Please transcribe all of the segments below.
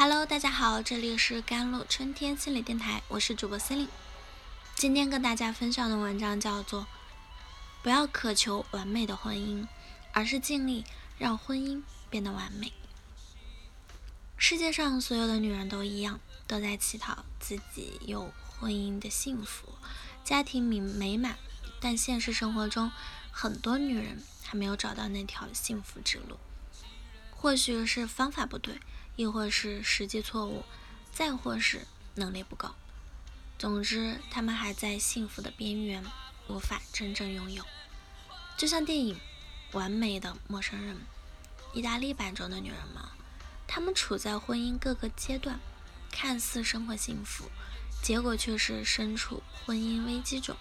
Hello，大家好，这里是甘露春天心理电台，我是主播思玲。今天跟大家分享的文章叫做《不要渴求完美的婚姻，而是尽力让婚姻变得完美》。世界上所有的女人都一样，都在乞讨自己有婚姻的幸福，家庭美美满，但现实生活中，很多女人还没有找到那条幸福之路。或许是方法不对。亦或是实际错误，再或是能力不够。总之，他们还在幸福的边缘，无法真正拥有。就像电影《完美的陌生人》，意大利版中的女人们，她们处在婚姻各个阶段，看似生活幸福，结果却是身处婚姻危机中。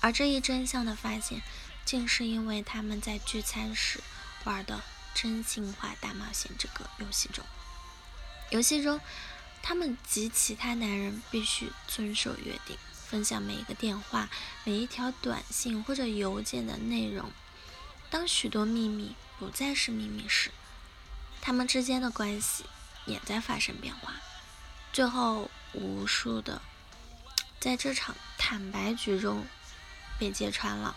而这一真相的发现，竟是因为他们在聚餐时玩的。真心话大冒险这个游戏中，游戏中，他们及其他男人必须遵守约定，分享每一个电话、每一条短信或者邮件的内容。当许多秘密不再是秘密时，他们之间的关系也在发生变化。最后，无数的在这场坦白局中被揭穿了。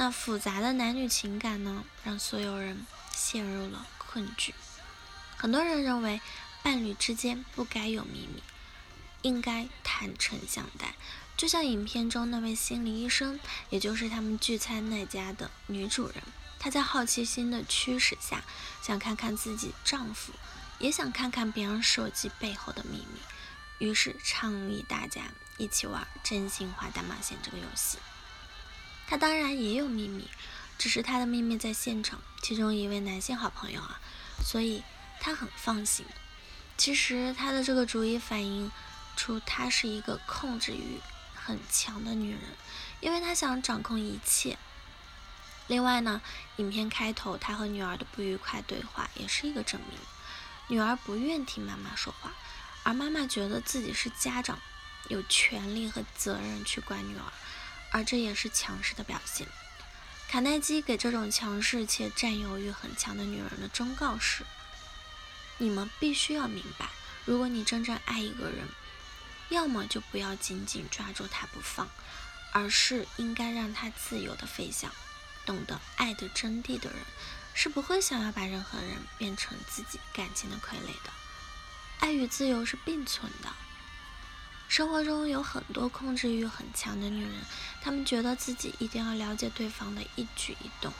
那复杂的男女情感呢，让所有人陷入了困局。很多人认为，伴侣之间不该有秘密，应该坦诚相待。就像影片中那位心理医生，也就是他们聚餐那家的女主人，她在好奇心的驱使下，想看看自己丈夫，也想看看别人手机背后的秘密，于是倡议大家一起玩真心话大冒险这个游戏。他当然也有秘密，只是他的秘密在现场，其中一位男性好朋友啊，所以他很放心。其实他的这个主意反映出他是一个控制欲很强的女人，因为她想掌控一切。另外呢，影片开头他和女儿的不愉快对话也是一个证明。女儿不愿听妈妈说话，而妈妈觉得自己是家长，有权利和责任去管女儿。而这也是强势的表现。卡耐基给这种强势且占有欲很强的女人的忠告是：你们必须要明白，如果你真正爱一个人，要么就不要紧紧抓住他不放，而是应该让他自由的飞翔。懂得爱的真谛的人，是不会想要把任何人变成自己感情的傀儡的。爱与自由是并存的。生活中有很多控制欲很强的女人，她们觉得自己一定要了解对方的一举一动，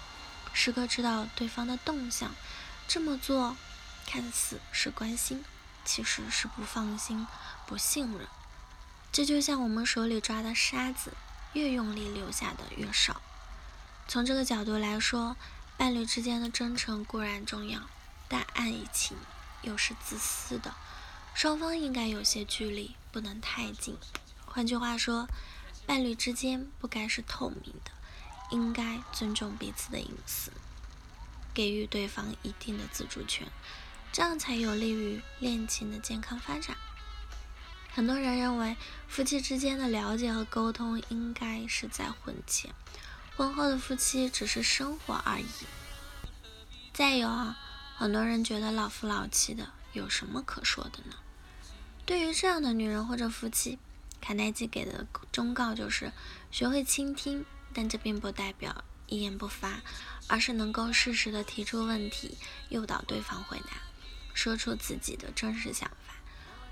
时刻知道对方的动向。这么做看似是关心，其实是不放心、不信任。这就像我们手里抓的沙子，越用力留下的越少。从这个角度来说，伴侣之间的真诚固然重要，但爱情又是自私的。双方应该有些距离，不能太近。换句话说，伴侣之间不该是透明的，应该尊重彼此的隐私，给予对方一定的自主权，这样才有利于恋情的健康发展。很多人认为，夫妻之间的了解和沟通应该是在婚前，婚后的夫妻只是生活而已。再有啊，很多人觉得老夫老妻的有什么可说的呢？对于这样的女人或者夫妻，卡耐基给的忠告就是学会倾听，但这并不代表一言不发，而是能够适时的提出问题，诱导对方回答，说出自己的真实想法。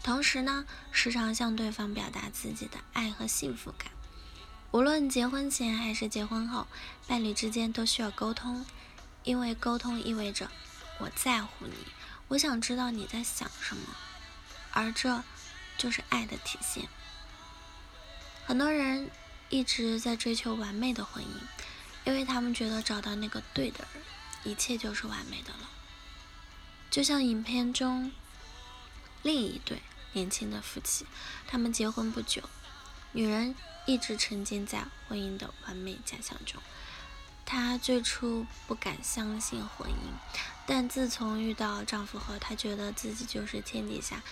同时呢，时常向对方表达自己的爱和幸福感。无论结婚前还是结婚后，伴侣之间都需要沟通，因为沟通意味着我在乎你，我想知道你在想什么。而这就是爱的体现。很多人一直在追求完美的婚姻，因为他们觉得找到那个对的人，一切就是完美的了。就像影片中另一对年轻的夫妻，他们结婚不久，女人一直沉浸在婚姻的完美假象中。她最初不敢相信婚姻，但自从遇到丈夫后，她觉得自己就是天底下。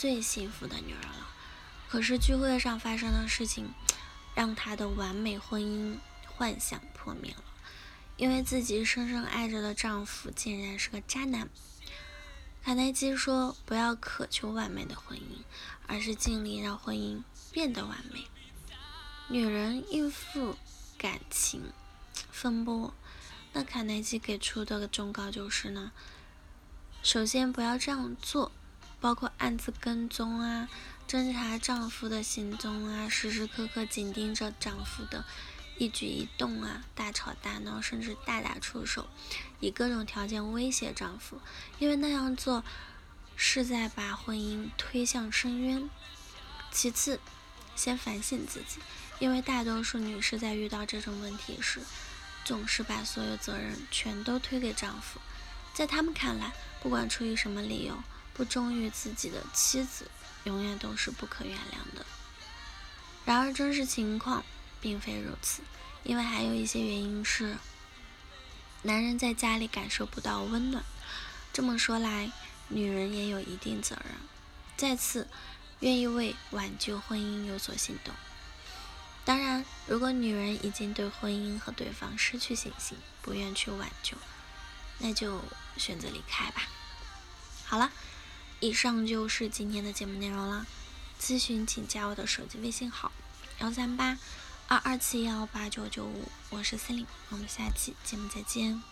最幸福的女人了，可是聚会上发生的事情，让她的完美婚姻幻想破灭了。因为自己深深爱着的丈夫竟然是个渣男，卡耐基说：“不要渴求完美的婚姻，而是尽力让婚姻变得完美。”女人应付感情风波，那卡耐基给出的忠告就是呢：首先不要这样做，包括暗自跟踪啊。侦查丈夫的行踪啊，时时刻刻紧盯着丈夫的一举一动啊，大吵大闹，甚至大打出手，以各种条件威胁丈夫，因为那样做是在把婚姻推向深渊。其次，先反省自己，因为大多数女士在遇到这种问题时，总是把所有责任全都推给丈夫，在他们看来，不管出于什么理由，不忠于自己的妻子。永远都是不可原谅的。然而，真实情况并非如此，因为还有一些原因是，男人在家里感受不到温暖。这么说来，女人也有一定责任。再次，愿意为挽救婚姻有所行动。当然，如果女人已经对婚姻和对方失去信心，不愿去挽救，那就选择离开吧。好了。以上就是今天的节目内容了。咨询请加我的手机微信号：幺三八二二七幺八九九五，我是森林，我们下期节目再见。